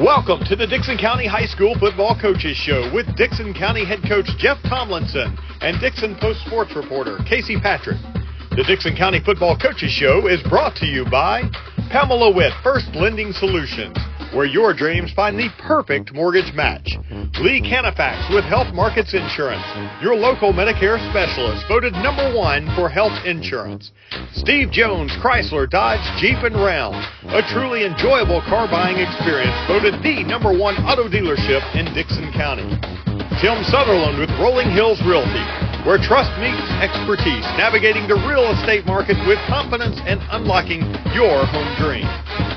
Welcome to the Dickson County High School Football Coaches Show with Dickson County head coach Jeff Tomlinson and Dickson Post Sports reporter Casey Patrick. The Dickson County Football Coaches Show is brought to you by Pamela Witt First Lending Solutions, where your dreams find the perfect mortgage match. Lee Canifax with Health Markets Insurance, your local Medicare specialist, voted number one for health insurance. Steve Jones Chrysler Dodge Jeep and Ram, a truly enjoyable car buying experience, voted the number one auto dealership in Dickson County. Tim Sutherland with Rolling Hills Realty, where trust meets expertise, navigating the real estate market with confidence and unlocking your home dream.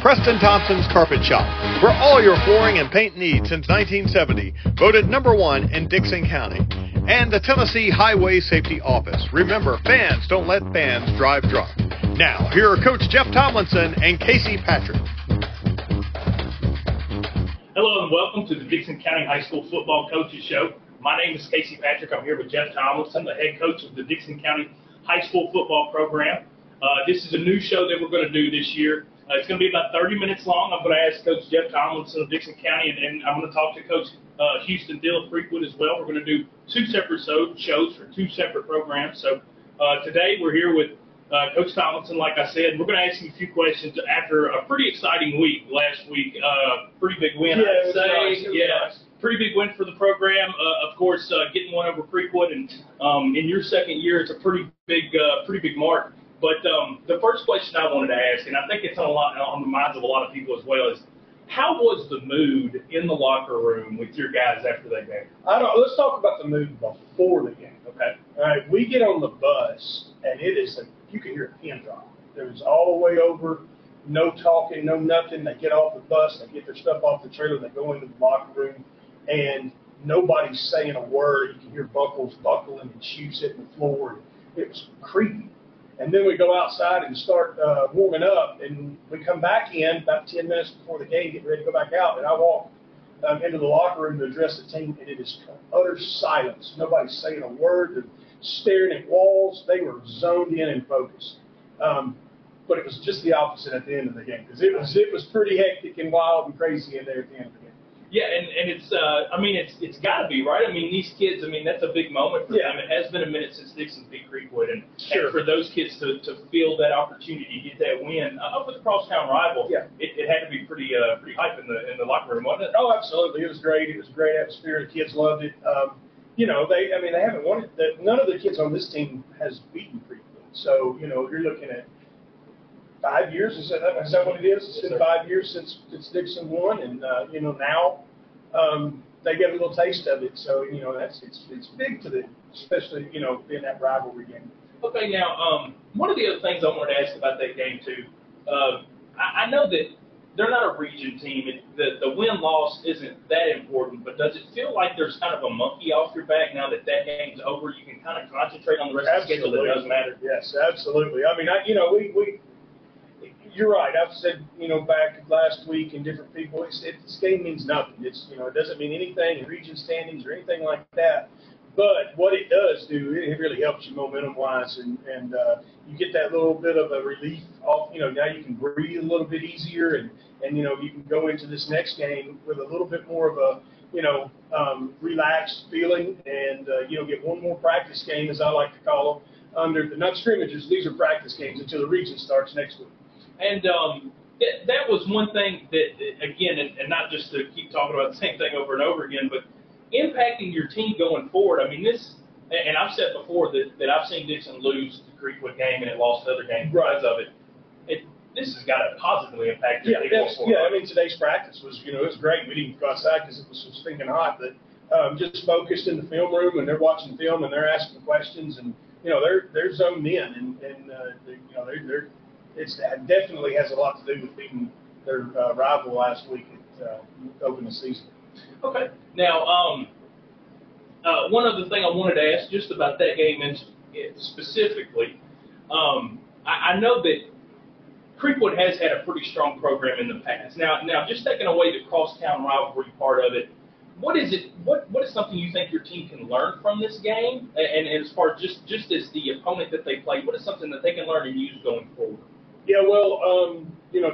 Preston Thompson's Carpet Shop, for all your flooring and paint needs since 1970, voted number one in Dickson County. And the Tennessee Highway Safety Office. Remember, fans don't let fans drive drunk. Now, here are Coach Jeff Tomlinson and Casey Patrick. Hello and welcome to the Dickson County High School Football Coaches Show. My name is Casey Patrick. I'm here with Jeff Tomlinson, the head coach of the Dickson County High School Football Program. Uh, this is a new show that we're going to do this year. Uh, it's going to be about 30 minutes long. I'm going to ask Coach Jeff Tomlinson of Dickson County, and, I'm going to talk to Coach uh, Houston Dill of as well. We're going to do two separate shows for two separate programs. So uh, today we're here with uh, Coach Tomlinson, like I said, we're going to ask you a few questions after a pretty exciting week last week. Uh, pretty big win, Yeah, I'd say. nice. Yeah, nice. pretty big win for the program. Uh, of course, uh, getting one over Creekwood, and um, in your second year, it's a pretty big, uh, pretty big mark. But um, the first question I wanted to ask, and I think it's on a lot on the minds of a lot of people as well, is how was the mood in the locker room with your guys after that game? I don't. Let's talk about the mood before the game. Okay. All right, we get on the bus and it is a you can hear a pin drop. It was all the way over, no talking, no nothing. They get off the bus, they get their stuff off the trailer, they go into the locker room, and nobody's saying a word. You can hear buckles buckling and shoes hitting the floor. It was creepy. And then we go outside and start uh, warming up, and we come back in about 10 minutes before the game, getting ready to go back out, and I walk um, into the locker room to address the team, and it is utter silence. Nobody's saying a word. They're staring at walls. They were zoned in and focused. Um, but it was just the opposite at the end of the game because it was it was pretty hectic and wild and crazy in there at the end of the game. Yeah, and, and it's uh, I mean it's it's got to be right. I mean these kids. I mean that's a big moment for Yeah. them. It has been a minute since Dickson beat Creekwood, and, Sure. and for those kids to, to feel that opportunity get that win uh, over the crosstown rival, Yeah. it, it had to be pretty uh, pretty hype in the in the locker room, wasn't it? Oh, absolutely. It was great. It was a great atmosphere. The kids loved it. Um, you know, they, I mean, they haven't won it. None of the kids on this team has beaten Creekwood. So, you know, you're looking at five years. Is that, is that what it is? It's Yes, been sir. five years since, since Dickson won. And, uh, you know, now um, they get a little taste of it. So, you know, that's it's, it's big to them, especially, you know, in that rivalry game. Okay, now um, one of the other things I wanted to ask about that game too. Uh, I, I know that they're not a region team. It, the the win loss isn't that important, but does it feel like there's kind of a monkey off your back now that that game's over? You can kind of concentrate on the rest of the schedule. It doesn't matter. Yes, absolutely. I mean, I, you know, we, we, you're right. I've said, you know, back last week and different people, it's, it, this game means nothing. It's, you know, it doesn't mean anything in region standings or anything like that. But what it does do, it, really helps you momentum wise, and and uh, you get that little bit of a relief off. You know, now you can breathe a little bit easier, and and you know you can go into this next game with a little bit more of a you know um, relaxed feeling, and uh, you know get one more practice game, as I like to call them, under the not scrimmages. These are practice games until the region starts next week. And um, that, that was one thing that, again, and, and not just to keep talking about the same thing over and over again, but impacting your team going forward. I mean, this, and I've said before that, that I've seen Dickson lose the Creekwood game and it lost the other game Right. because of it. It this has got to positively impact your Yeah, team going forward. yeah. I mean, today's practice was, you know, it was great. We didn't go outside because it was so stinking hot, but um, just focused in the film room and they're watching film and they're asking questions and you know they're they're zoned in and and uh, they, you know they're they're it's it definitely has a lot to do with beating their uh, rival last week at uh, open the season. Okay. Now, um, uh, one other thing I wanted to ask just about that game and specifically, um, I, I know that Creekwood has had a pretty strong program in the past. Now, now just taking away the crosstown rivalry part of it, what is it? What what is something you think your team can learn from this game? And, and as far just just as the opponent that they play, what is something that they can learn and use going forward? Yeah, well, um, you know,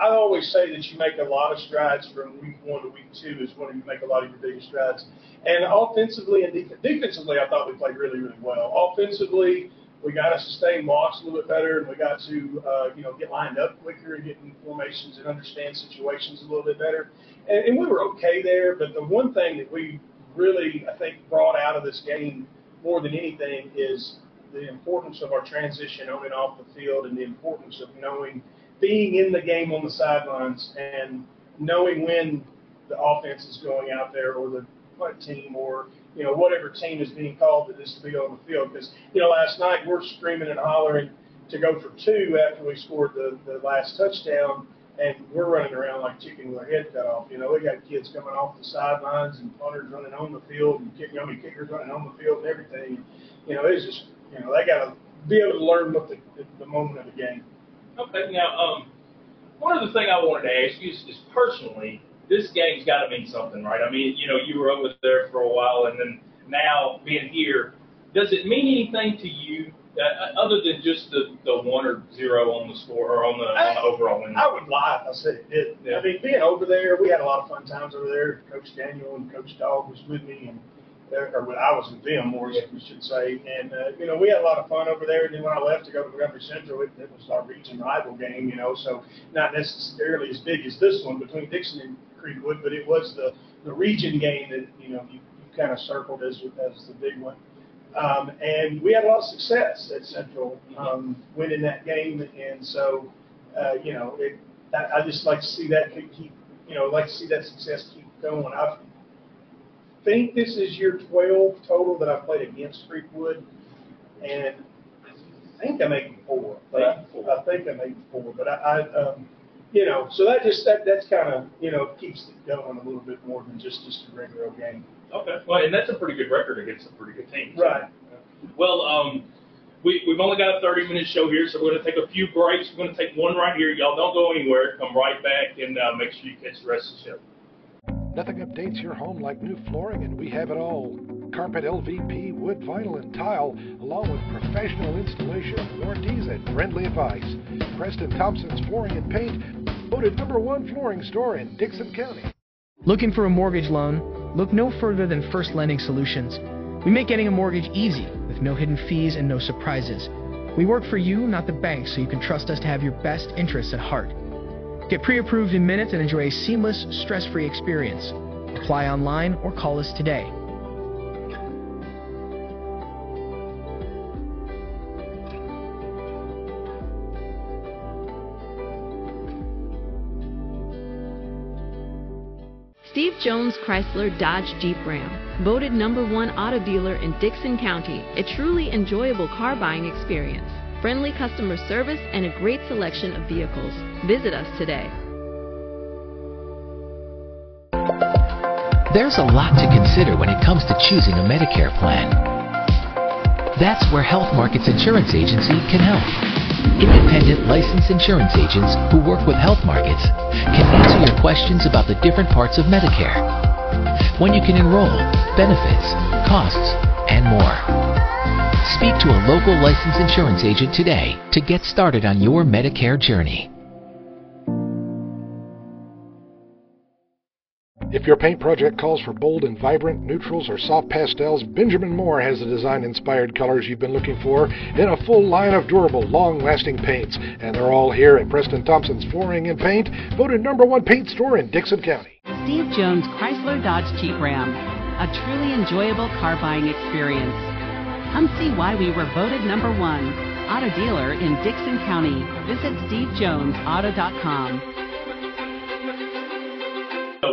I always say that you make a lot of strides from week one to week two is when you make a lot of your biggest strides. And offensively and def- defensively, I thought we played really, really well. Offensively, we got to sustain blocks a little bit better, and we got to, uh, you know, get lined up quicker and get in formations and understand situations a little bit better. And, and we were okay there, but the one thing that we really, I think, brought out of this game more than anything is the importance of our transition on and off the field and the importance of knowing, being in the game on the sidelines and knowing when the offense is going out there or the punt team or you know whatever team is being called to just be on the field. Because you know last night we're screaming and hollering to go for two after we scored the, the last touchdown, and we're running around like chicken with our head cut off. You know, we got kids coming off the sidelines and punters running on the field and kick, I mean, kickers running on the field and everything. You know, it's just you know they got to be able to learn what the, the moment of the game. Okay, now um, one of the things I wanted to ask you is, is personally, this game's got to mean something, right? I mean, you know, you were over there for a while, and then now being here, does it mean anything to you uh, other than just the, the one or zero on the score or on the, on the overall win? I would lie if I said it did. Yeah. I mean, being over there, we had a lot of fun times over there. Coach Daniel and Coach Dog was with me, and or when I was with them, more yeah. we should say. And uh, you know, we had a lot of fun over there. And then when I left to go to Montgomery Central, it, it was our region rival game. You know, so not necessarily as big as this one between Dickson and Creekwood, but it was the the region game that you know you, you kind of circled as as the big one. Um, and we had a lot of success at Central um, winning that game, and so uh, you know, it, I, I just like to see that keep, you know, like to see that success keep going. I think this is year 12 total that I've played against Creekwood, and I think I made four. I think, I think I made four, but I, I um, you know, so that just that that's kind of you know keeps it going a little bit more than just just a regular game. Okay, well, and that's a pretty good record against a pretty good team. So. Right. Well, um, we, we've only got a 30 minute show here, so we're going to take a few breaks. We're going to take one right here. Y'all don't go anywhere. Come right back and uh, make sure you catch the rest of the show. Nothing updates your home like new flooring, and we have it all. Carpet, LVP, wood, vinyl, and tile, along with professional installation warranties and friendly advice. Preston Thompson's Flooring and Paint, voted number one flooring store in Dickson County. Looking for a mortgage loan? Look no further than First Lending Solutions. We make getting a mortgage easy, with no hidden fees and no surprises. We work for you, not the bank, so you can trust us to have your best interests at heart. Get pre-approved in minutes and enjoy a seamless, stress-free experience. Apply online or call us today. Steve Jones Chrysler Dodge Jeep Ram, voted number one auto dealer in Dickson County, a truly enjoyable car buying experience friendly customer service, and a great selection of vehicles. Visit us today. There's a lot to consider when it comes to choosing a Medicare plan. That's where Health Markets Insurance Agency can help. Independent licensed insurance agents who work with Health Markets can answer your questions about the different parts of Medicare, when you can enroll, benefits, costs, and more. Speak to a local licensed insurance agent today to get started on your Medicare journey. If your paint project calls for bold and vibrant neutrals or soft pastels, Benjamin Moore has the design inspired colors you've been looking for in a full line of durable, long lasting paints. And they're all here at Preston Thompson's Flooring and Paint, voted number one paint store in Dickson County. Steve Jones Chrysler Dodge Jeep Ram, a truly enjoyable car buying experience. Come see why we were voted number one auto dealer in Dickson County. Visit stevejonesauto.com.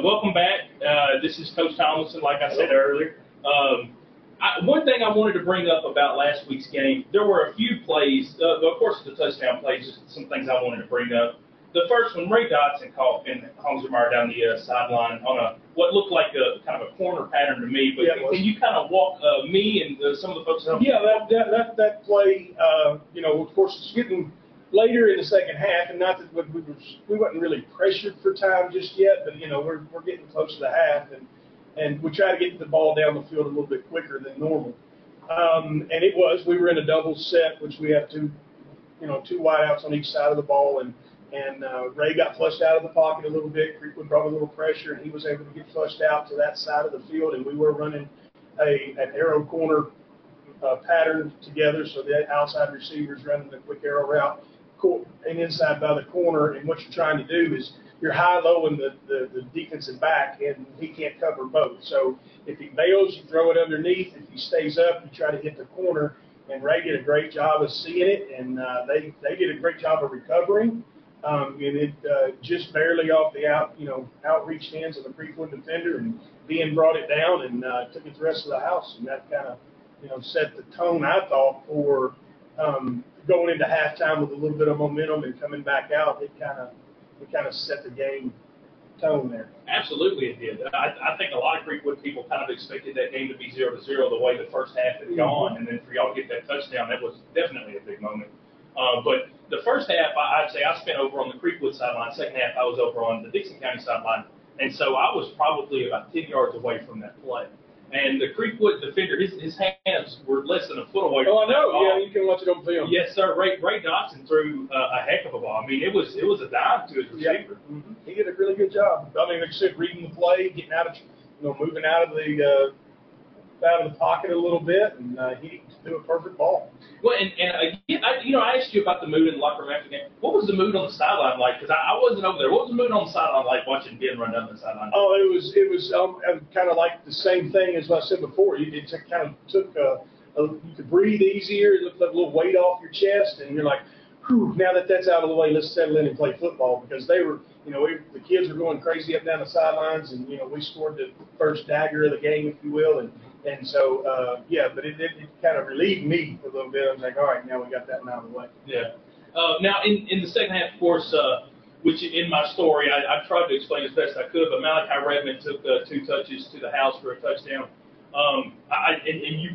Welcome back. Uh, this is Coach Tomlinson, like I said earlier. Um, I, one thing I wanted to bring up about last week's game, there were a few plays, uh, of course, the touchdown plays, some things I wanted to bring up. The first one, Ray Dodson caught Ben Holmesmeyer down the uh, sideline on a what looked like a kind of a corner pattern to me. But yeah, can you kind of walk uh, me and uh, some of the folks? Yeah, that that that, that play, uh, you know, of course, it's getting later in the second half, and not that we, we were we wasn't really pressured for time just yet, but you know, we're we're getting close to the half, and and we try to get the ball down the field a little bit quicker than normal. Um, and it was we were in a double set, which we have two, you know, two wideouts on each side of the ball, and and uh, Ray got flushed out of the pocket a little bit. Creekwood brought a little pressure, and he was able to get flushed out to that side of the field, and we were running a an arrow corner uh, pattern together, so the outside receivers running the quick arrow route, and inside by the corner. And what you're trying to do is you're high low in the, the, the defensive back, and he can't cover both. So if he bails, you throw it underneath. If he stays up, you try to hit the corner. And Ray did a great job of seeing it, and uh, they they did a great job of recovering. Um, and it uh, just barely off the out, you know, outreach hands of the Creekwood defender, and Ben brought it down and uh, took it to the rest of the house, and that kind of, you know, set the tone I thought for um, going into halftime with a little bit of momentum and coming back out. It kind of, it kind of set the game tone there. Absolutely, it did. I, I think a lot of Creekwood people kind of expected that game to be zero to zero the way the first half had gone, and then for y'all to get that touchdown, that was definitely a big moment. Uh, but the first half, I, I'd say I spent over on the Creekwood sideline. Second half, I was over on the Dickson County sideline, and so I was probably about 10 yards away from that play. And the Creekwood defender, his, his hands were less than a foot away. Oh, I know. Yeah, you can watch it on film. Yes, sir. Ray, Ray Dodson threw uh, a heck of a ball. I mean, it was it was a dime to his receiver. Yeah. Mm-hmm. He did a really good job. I mean, like I said, reading the play, getting out of, you know, moving out of the uh, out of the pocket a little bit, and uh, he threw a perfect ball. Well, and, and again, I, you know, I asked you about the mood in the locker room after the game. What was the mood on the sideline like? Because I, I wasn't over there. What was the mood on the sideline like watching Ben run down the sideline? Oh, it was it was um, kind of like the same thing as what I said before. You it took, kind of took a, a, you could breathe easier. It looked like a little weight off your chest, and you're like, Whew, now that that's out of the way, let's settle in and play football because they were, you know, we, the kids were going crazy up down the sidelines, and you know, we scored the first dagger of the game, if you will, and and so, uh, yeah, but it, it, it kind of relieved me a little bit. I was like, all right, now we got that out of the way. Yeah. Uh, now, in, in the second half, of course, uh, which in my story, I, I tried to explain as best I could, but Malachi Redmond took uh, two touches to the house for a touchdown. Um, I, and, and you,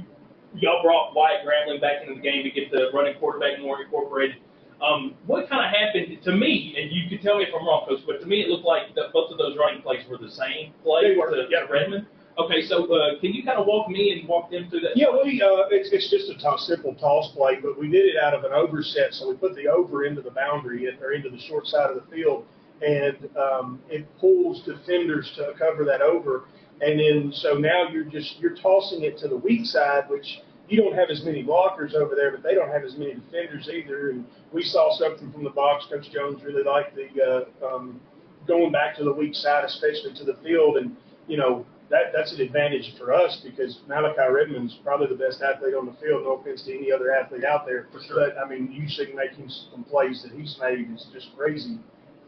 y'all brought Wyatt Grambling back into the game to get the running quarterback more incorporated. Um, what kind of happened to me, and you can tell me if I'm wrong, Coach, but to me it looked like the, both of those running plays were the same play they were, to, yeah. to Redmond. Okay, so uh, can you kind of walk me and walk them through that? Yeah, we uh, it's, it's just a toss, simple toss play, but we did it out of an over set. So we put the over into the boundary or into the short side of the field, and um, it pulls defenders to cover that over. And then so now you're just you're tossing it to the weak side, which you don't have as many blockers over there, but they don't have as many defenders either. And we saw something from the box. Coach Jones really liked the uh, um, going back to the weak side, especially to the field, and you know that that's an advantage for us because Malachi Redmond's probably the best athlete on the field. No offense to any other athlete out there, For sure. but I mean, you usually making some plays that he's made is just crazy.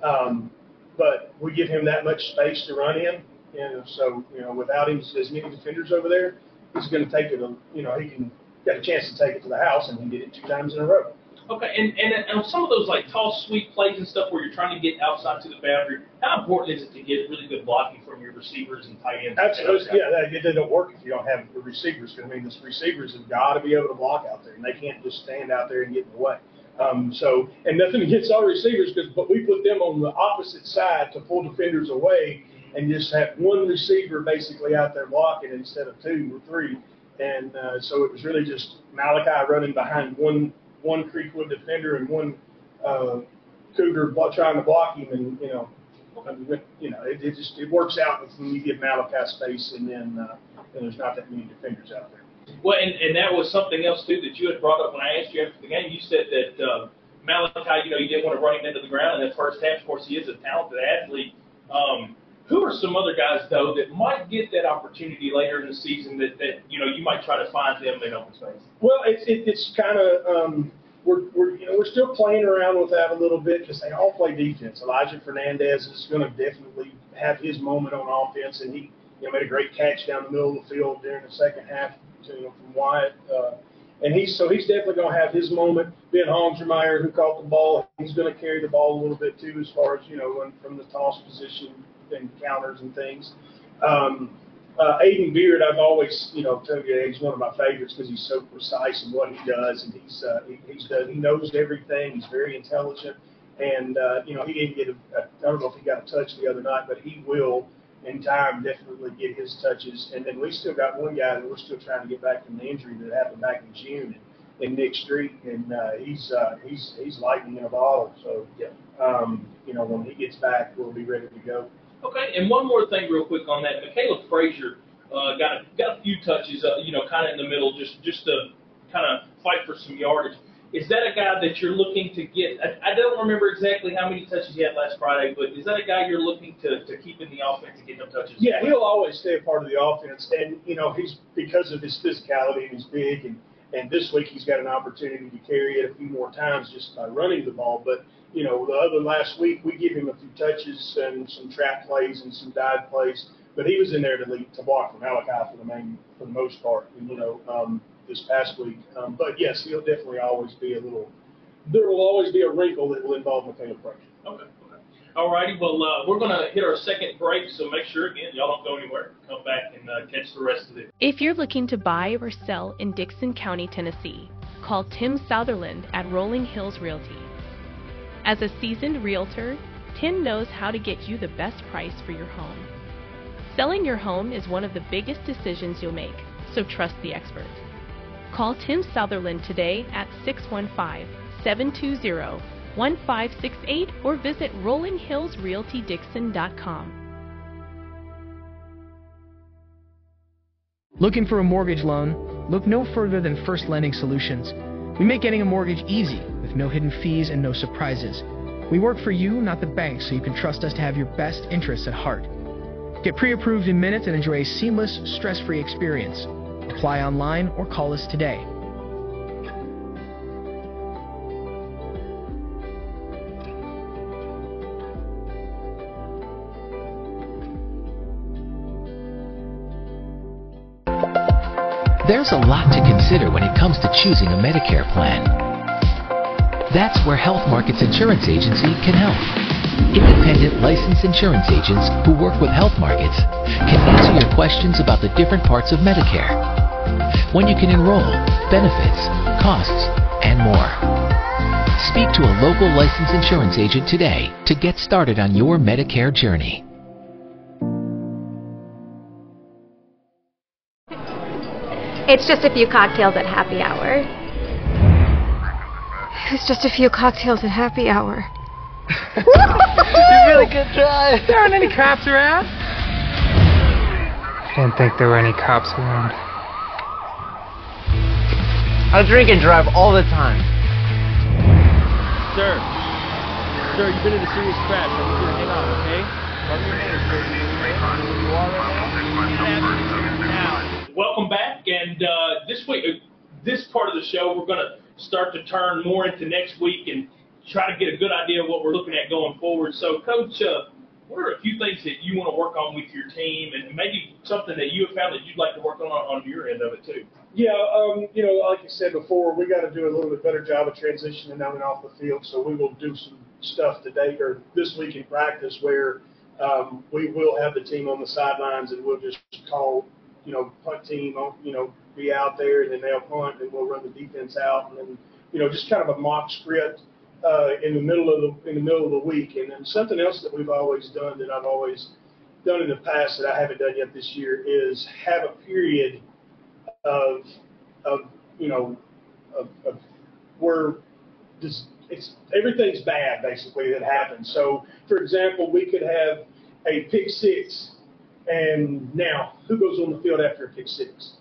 Um, but we give him that much space to run in, and so you know, without him as many defenders over there, he's going to take it. You know, he can get a chance to take it to the house, and he did it two times in a row. Okay, and, and and some of those like toss sweep plays and stuff where you're trying to get outside to the boundary, how important is it to get really good blocking from your receivers and tight ends? Absolutely, yeah. That, it doesn't work if you don't have the receivers. I mean, the receivers have got to be able to block out there, and they can't just stand out there and get in the way. Um, so, and nothing against our receivers, because but we put them on the opposite side to pull defenders away and just have one receiver basically out there blocking instead of two or three. And uh, so it was really just Malachi running behind one one Creekwood defender and one uh, Cougar trying to block him, and you know, you know, it, it just it works out when you give Malachi space, and then uh, and there's not that many defenders out there. Well, and, and that was something else too that you had brought up when I asked you after the game. You said that uh, Malachi, you know, you didn't want to run him into the ground in that first half. Of course, he is a talented athlete. Um, who are some other guys though that might get that opportunity later in the season that, that you know you might try to find them in open space? Well, it's it, it's kind of um, we're we're you know we're still playing around with that a little bit because they all play defense. Elijah Fernandez is going to definitely have his moment on offense, and he you know, made a great catch down the middle of the field during the second half to, you know, from Wyatt. Uh, and he's so he's definitely going to have his moment. Ben Holmsmeyer, who caught the ball, he's going to carry the ball a little bit too, as far as you know, from the toss position and counters and things. Um, uh, Aiden Beard, I've always, you know, told you he's one of my favorites because he's so precise in what he does, and he's uh, he, he's does, he knows everything. He's very intelligent, and uh, you know, he didn't get a, a I don't know if he got a touch the other night, but he will in time definitely get his touches. And then we still got one guy that we're still trying to get back from the injury that happened back in June. And in Nick Street, and uh, he's uh, he's he's lightning in a bottle. So, Yeah. um, you know, when he gets back, we'll be ready to go. Okay, and one more thing, real quick on that. Michaela Frazier uh, got a, got a few touches, uh, you know, kind of in the middle, just just to kind of fight for some yardage. Is that a guy that you're looking to get? I, I don't remember exactly how many touches he had last Friday, but is that a guy you're looking to, to keep in the offense and get them touches? Yeah, he'll always stay a part of the offense, and you know he's because of his physicality and he's big, and and this week he's got an opportunity to carry it a few more times just by running the ball. But you know the other last week we give him a few touches and some trap plays and some dive plays, but he was in there to lead, to block for Malachi for the main for the most part. And, you know um, this past week, um, but yes, he'll definitely always be a little. There will always be a wrinkle that will involve Michaela Frazier. Okay. okay. All righty. Well, uh, we're going to hit our second break, so make sure, again, y'all don't go anywhere. Come back and uh, catch the rest of it. If you're looking to buy or sell in Dickson County, Tennessee, call Tim Sutherland at Rolling Hills Realty. As a seasoned realtor, Tim knows how to get you the best price for your home. Selling your home is one of the biggest decisions you'll make, so trust the expert. Call Tim Sutherland today at 615 720 1568 or visit rollinghillsrealtydixon.com. Looking for a mortgage loan? Look no further than First Lending Solutions. We make getting a mortgage easy no hidden fees and no surprises. We work for you, not the bank, so you can trust us to have your best interests at heart. Get pre approved in minutes and enjoy a seamless, stress free experience. Apply online or call us today. There's a lot to consider when it comes to choosing a Medicare plan. That's where Health Markets Insurance Agency can help. Independent licensed insurance agents who work with Health Markets can answer your questions about the different parts of Medicare, when you can enroll, benefits, costs, and more. Speak to a local licensed insurance agent today to get started on your Medicare journey. It's just a few cocktails at happy hour. It's just a few cocktails at happy hour. you really good try. There aren't any cops around. I Didn't think there were any cops around. I drink and drive all the time. Sir. Sir, you've been in a serious crash. I need you to hang on, okay? Tell me your name, sir. Where you are right now? Welcome back, and uh, this week, uh, this part of the show, we're going to start to turn more into next week and try to get a good idea of what we're looking at going forward. So, Coach, uh, what are a few things that you want to work on with your team, and maybe something that you have found that you'd like to work on on your end of it too? Yeah, um, you know, like I said before, we got to do a little bit better job of transitioning on and off the field. So we will do some stuff today or this week in practice where um, we will have the team on the sidelines and we'll just call, you know, punt team, you know, be out there and then they'll punt and we'll run the defense out and then, you know, just kind of a mock script uh, in the middle of the in the middle of the week. And then something else that we've always done that I've always done in the past that I haven't done yet this year is have a period of of you know of, of where this it's everything's bad basically that happens. So for example, we could have a pick six, and now who goes on the field after a pick six?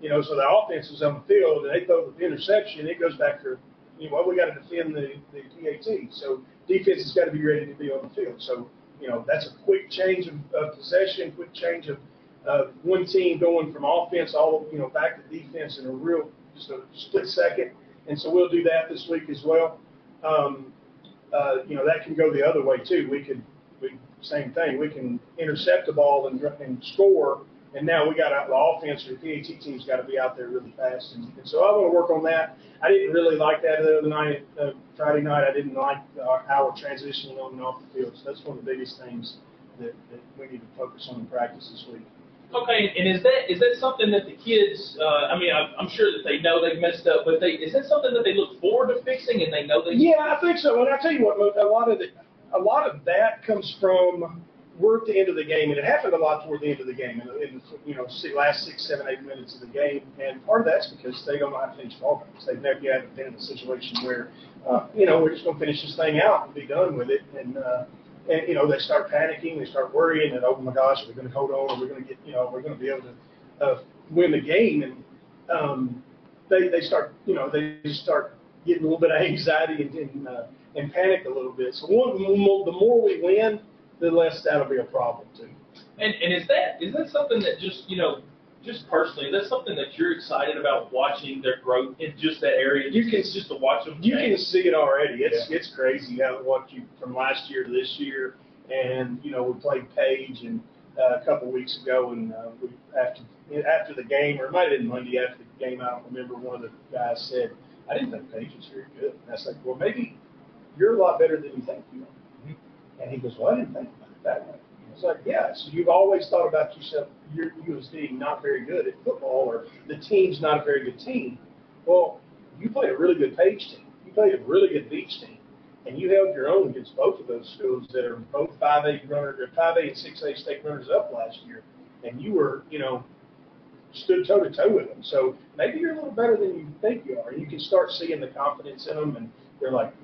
You know, so the offense is on the field and they throw the interception, it goes back to you know, well, we got to defend the, the PAT. So defense has got to be ready to be on the field. So, you know, that's a quick change of, of possession, quick change of uh, one team going from offense all, you know, back to defense in a real, just a split second. And so we'll do that this week as well. Um, uh, you know, that can go the other way too. We could, we, same thing. We can intercept the ball and, and score. And now we got out the offense or the PAT team's got to be out there really fast. And, and so I want to work on that. I didn't really like that the other night, uh, Friday night. I didn't like our, our transitioning on and off the field. So that's one of the biggest things that, that we need to focus on in practice this week. Okay, and is that is that something that the kids? Uh, I mean, I'm, I'm sure that they know they've messed up, but they is that something that they look forward to fixing and they know they? Yeah, I think so. And I tell you what, a lot of the, a lot of that comes from we're at the end of the game, and it happened a lot toward the end of the game, in in you know last six, seven, eight minutes of the game, and part of that's because they don't know how to finish ball games. They've never yet been in a situation where, uh, you know, we're just going to finish this thing out and be done with it, and uh, and you know they start panicking, they start worrying, and oh my gosh, are we're going to hold on, we're going to get, you know, we're going to be able to uh, win the game, and um, they they start, you know, they start getting a little bit of anxiety and and, uh, and panic a little bit. So one, the more we win, the less that'll be a problem too. And and is that is that something that just you know just personally is that something that you're excited about watching their growth in just that area? You can just to watch them. You can see it already. It's yeah. it's crazy how what you from last year to this year, and you know we played Page and uh, a couple weeks ago, and uh, we after after the game or it might have been Monday after the game. I don't remember. One of the guys said, "I didn't think Page was very good." And I said, "Well, maybe you're a lot better than you think you are." And he goes, well, I didn't think about it that way. It's like, yeah, so you've always thought about yourself, you're, as being not very good at football or the team's not a very good team. Well, you played a really good Page team. You played a really good Beach team. And you held your own against both of those schools that are both 5A runners, 5A and 6A state runners up last year. And you were, you know, stood toe to toe with them. So maybe you're a little better than you think you are. And you can start seeing the confidence in them, and they're like,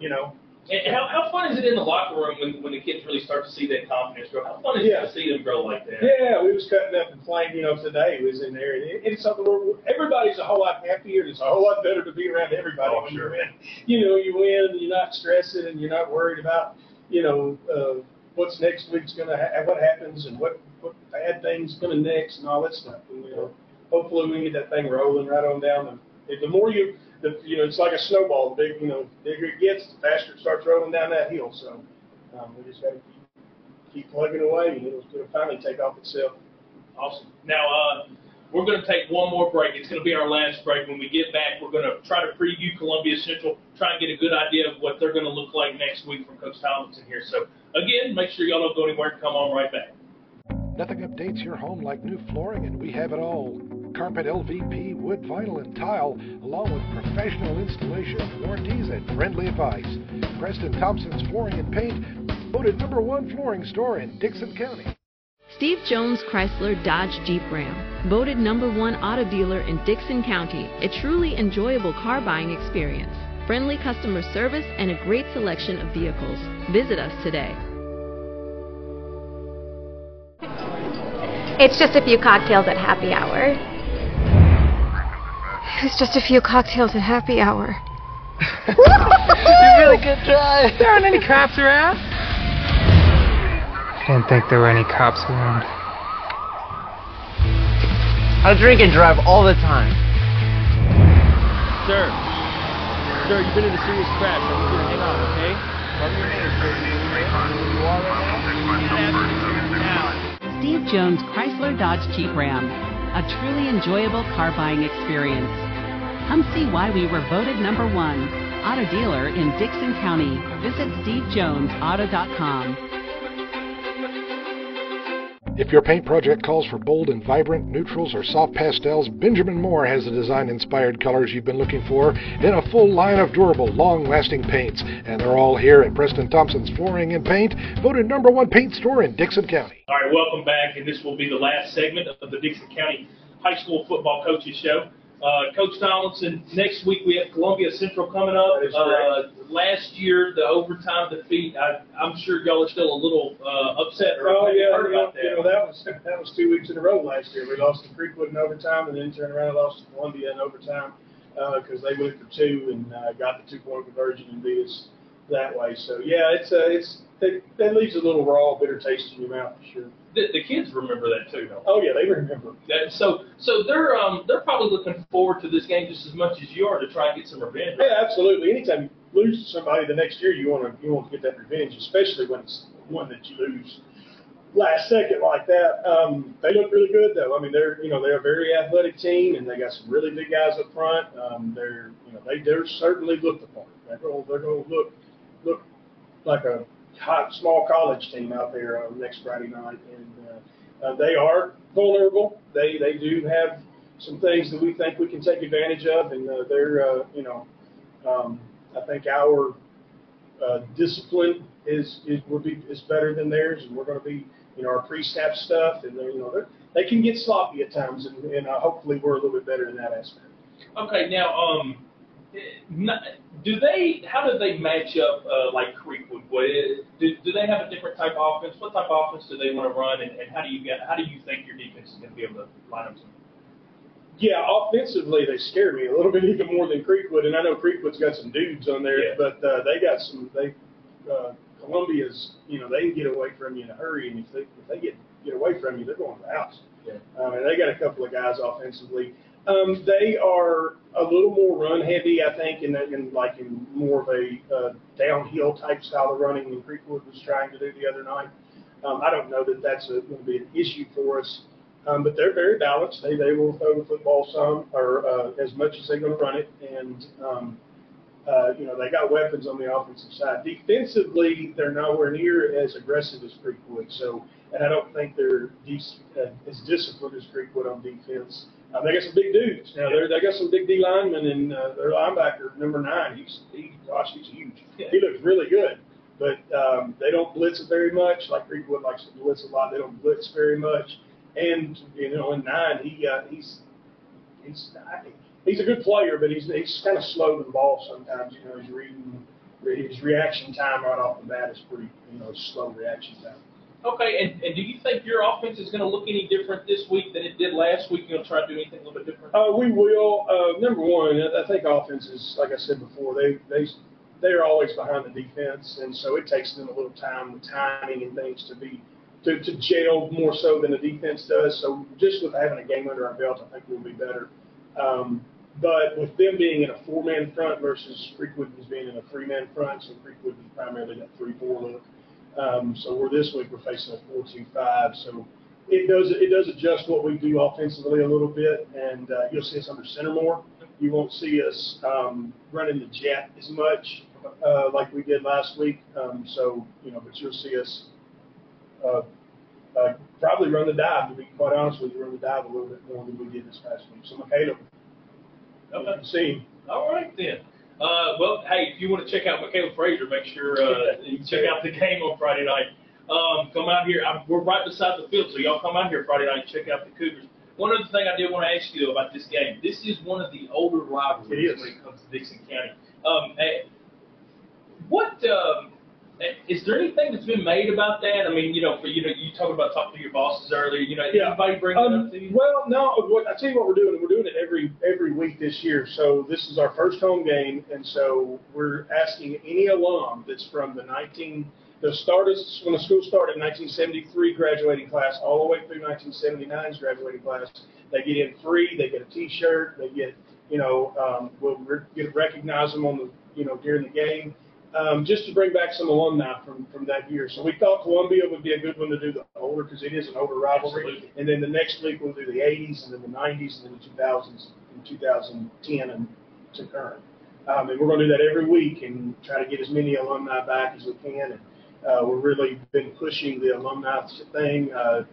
you know, and how, how fun is it in the locker room when, when the kids really start to see that confidence grow? How fun is yeah. it to see them grow like that? Yeah, we was cutting up and playing, you know, today was in there. And it, it's something where everybody's a whole lot happier. And it's a whole lot better to be around everybody oh, when sure. you. You know, you win and you're not stressing and you're not worried about, you know, uh, what's next week's going to ha- what happens and what, what bad things coming next and all that stuff. And, you know, hopefully we get that thing rolling right on down. The, the more you the, you know, it's like a snowball. The big, you know, bigger it gets, the faster it starts rolling down that hill. So um, we just got to keep, keep plugging away, and it'll, it'll finally take off itself. Awesome. Now, uh, we're going to take one more break. It's going to be our last break. When we get back, we're going to try to preview Columbia Central, try and get a good idea of what they're going to look like next week from Coach Tomlinson here. So, again, make sure y'all don't go anywhere. Come on right back. Nothing updates your home like new flooring, and we have it all carpet LVP, wood, vinyl, and tile, along with professional installation warranties and friendly advice. Preston Thompson's Flooring and Paint, voted number one flooring store in Dickson County. Steve Jones Chrysler Dodge Jeep Ram, voted number one auto dealer in Dickson County, a truly enjoyable car buying experience. Friendly customer service and a great selection of vehicles. Visit us today. It's just a few cocktails at happy hour. It was just a few cocktails at happy hour. you really good try. There aren't any cops around. I didn't think there were any cops around. I drink and drive all the time. Sir. Sir, you've been in a serious crash. I need you to hang on, okay? Cover your name, sir. You are right now. Steve Jones Chrysler Dodge Jeep Ram. A truly enjoyable car buying experience. Come see why we were voted number one auto dealer in Dickson County. Visit stevejonesauto.com. If your paint project calls for bold and vibrant neutrals or soft pastels, Benjamin Moore has the design inspired colors you've been looking for in a full line of durable, long lasting paints. And they're all here at Preston Thompson's Flooring and Paint, voted number one paint store in Dickson County. All right, welcome back, and this will be the last segment of the Dickson County High School Football Coaches Show. Uh, Coach Tomlinson, next week we have Columbia Central coming up. Uh, last year, the overtime defeat, I, I'm sure y'all are still a little uh, upset or oh, yeah, heard you know, about that. You know, that was that was two weeks in a row last year. We lost to Creekwood in overtime, and then turned around and lost to Columbia in overtime because uh, they went for two and uh, got the two point conversion and beat us that way. So yeah, it's uh, it's that, that leaves a little raw, bitter taste in your mouth for sure. The, the kids remember that too, don't they? Oh yeah, they remember. That, so so they're um they're probably looking forward to this game just as much as you are to try and get some revenge. Yeah, absolutely. Anytime you lose to somebody the next year, you want to you want to get that revenge, especially when it's one that you lose last second like that. Um, they look really good though. I mean, they're you know they're a very athletic team and they got some really big guys up front. Um, they're you know they they're certainly looked the part. They're going they're going to look like a hot, small college team out there uh, next Friday night, and uh, uh, they are vulnerable. They they do have some things that we think we can take advantage of, and uh, they're uh, you know um, I think our uh, discipline is is will be is better than theirs, and we're going to be you know our pre-snap stuff, and you know they're, they can get sloppy at times, and, and uh, hopefully we're a little bit better in that aspect. Okay, now, um, do they? How do they match up uh, like Creekwood? What is, do, do they have a different type of offense? What type of offense do they want to run, and, and how do you get? How do you think your defense is going to be able to line up? Some? Yeah, offensively they scare me a little bit even more than Creekwood, and I know Creekwood's got some dudes on there, Yeah. but uh, they got some. They uh, Columbia's, you know, they can get away from you in a hurry, and if they if they get get away from you, they're going to the house. Yeah. Um, and they got a couple of guys offensively. Um, they are a little more run heavy, I think, in, in like in more of a uh, downhill type style of running than Creekwood was trying to do the other night. Um, I don't know that that's going to be an issue for us, um, but they're very balanced. They they will throw the football some or uh, as much as they're going to run it, and um, uh, you know they got weapons on the offensive side. Defensively, they're nowhere near as aggressive as Creekwood. So, and I don't think they're de- uh, as disciplined as Creekwood on defense. Uh, they got some big dudes. Now they're, they got some big D linemen, and uh, their linebacker number nine. He's he, gosh, he's huge. He looks really good. But um, they don't blitz it very much. Like Creekwood likes to blitz a lot. They don't blitz very much. And you know, in nine, he uh, he's he's he's a good player, but he's he's kind of slow to the ball sometimes. You know, he's reading his reaction time right off the bat is pretty you know slow reaction time. Okay, and, and do you think your offense is going to look any different this week than it did last week? You going to try to do anything a little bit different? Uh, we will. Uh, number one, I I think offenses, like I said before, they they they are always behind the defense, and so it takes them a little time with timing and things to be to, to jail more so than the defense does. So just with having a game under our belt, I think we'll be better. Um, but with them being in a four-man front versus Creekwood being in a three-man front, so Creekwood was primarily that three-four look. Um, so we're this week we're facing a four-two-five. So it does it does adjust what we do offensively a little bit, and uh, you'll see us under center more. You won't see us um, running the jet as much uh, like we did last week. Um, so you know, but you'll see us uh, uh, probably run the dive. To be quite honest with you, run the dive a little bit more than we did this past week. So Michaela, Okay. see. All right then. Uh, well, hey, if you want to check out Michaela Frazier, make sure uh, you check out the game on Friday night. Um, come out here. I'm, we're right beside the field, so y'all come out here Friday night and check out the Cougars. One other thing I did want to ask you though about this game. This is one of the older rivalries It when it comes to Dickson County. Um, eh, what um, is there anything that's been made about that? I mean, you know, for you know, you talked about talking to your bosses earlier. You know, Yeah. anybody bring Um, up to you? well, no. What, I tell you what we're doing. We're doing it every every week this year. So this is our first home game, and so we're asking any alum that's from the 19 the started when the school started in 1973 graduating class all the way through 1979's graduating class. They get in free. They get a T-shirt. They get you know um, we'll re- get recognize them on the you know during the game. Um, just to bring back some alumni from, from that year. So we thought Columbia would be a good one to do the older because it is an older rivalry. Absolutely. And then the next week we'll do the 80s and then the 90s and then the 2000s and 2010 and to current. Um, and we're going to do that every week and try to get as many alumni back as we can. And uh, we've really been pushing the alumni thing. Uh,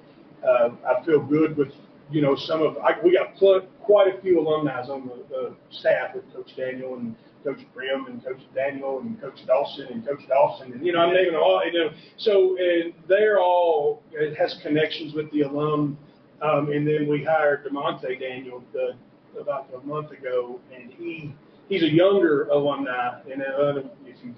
uh, I feel good with you know some of I, we got pl- quite a few alumni on the uh, staff with Coach Daniel and Coach Brim and Coach Daniel and Coach Dawson and Coach Dawson and you know I'm naming all you know. So and they're all it has connections with the alum. Um, and then we hired Demonte Daniel uh, about a month ago and he he's a younger alumni and uh, if you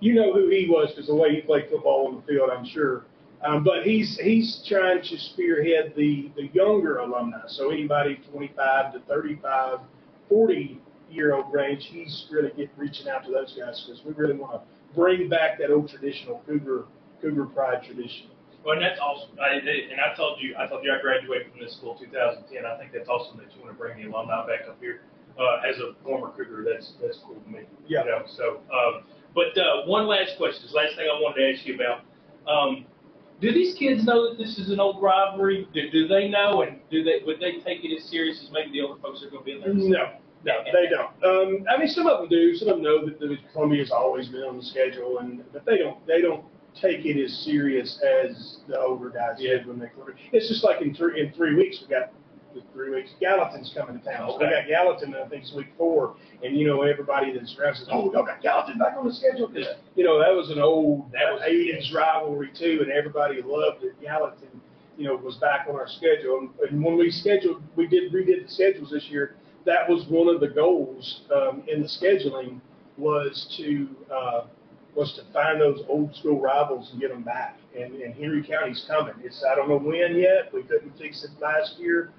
you know who he was because the way he played football on the field I'm sure um, but he's he's trying to spearhead the the younger alumni. So anybody 25 to 35, 40 year old range, he's really get, reaching out to those guys because we really want to bring back that old traditional Cougar Cougar pride tradition. Well, and that's awesome. I, and I told you, I told you I graduated from this school in 2010. I think that's awesome that you want to bring the alumni back up here. Uh, as a former Cougar, that's that's cool to me. Yeah. You know, so, um, but uh, one last question. This last thing I wanted to ask you about. Um, do these kids know that this is an old rivalry? Do, do they know, and do they would they take it as serious as maybe the older folks are going to be in there? No, no, they don't. Um, I mean, some of them do. Some of them know that the Columbia's always been on the schedule, and but they don't. They don't take it as serious as the older guys did when they. It's just like in three in three weeks we got three weeks. Gallatin's coming to town. So we got Gallatin, I think, it's week four, and you know everybody that's around says, "Oh, y'all got Gallatin back on the schedule." 'Cause, Yeah. You know that was an old That was- '80s rivalry too, and everybody loved that Gallatin, you know, was back on our schedule. And, and when we scheduled, we did redid the schedules this year. That was one of the goals um, in the scheduling was to uh, was to find those old school rivals and get them back. And, and Henry County's coming. It's I don't know when yet. We couldn't fix it last year,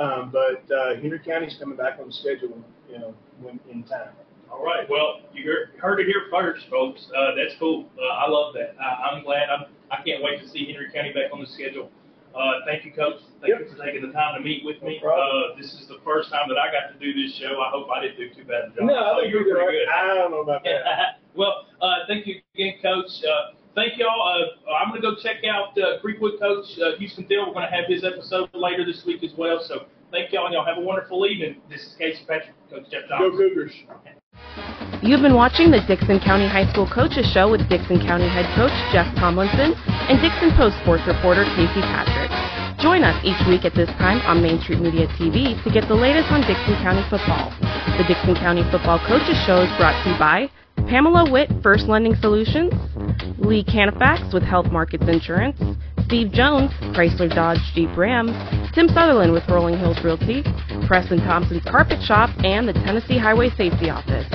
um, but uh, Henry County's coming back on the schedule. You know, when in time. All right. Well, you heard, heard it here first, folks. Uh, that's cool. Uh, I love that. I, I'm glad. I'm, I can't wait to see Henry County back on the schedule. Uh, thank you, Coach. Thank you for taking the time to meet with me. No. Uh, this is the first time that I got to do this show. I hope I didn't do too bad a job. No, oh, I think you're did all pretty good. I don't know about that. well, uh, thank you again, Coach. Uh, thank y'all. Uh, I'm going to go check out uh, Creekwood Coach uh, Houston Thiel. We're going to have his episode later this week as well. So thank y'all, and y'all have a wonderful evening. This is Casey Patrick, Coach Jeff Go Johnson. Cougars. You've been watching the Dickson County High School Coaches Show with Dickson County head coach Jeff Tomlinson and Dickson Post sports reporter Casey Patrick. Join us each week at this time on Main Street Media TV to get the latest on Dickson County football. The Dickson County Football Coaches Show is brought to you by Pamela Witt, First Lending Solutions, Lee Canifax with Health Markets Insurance, Steve Jones, Chrysler Dodge Jeep Ram, Tim Sutherland with Rolling Hills Realty, Preston Thompson's Carpet Shop, and the Tennessee Highway Safety Office.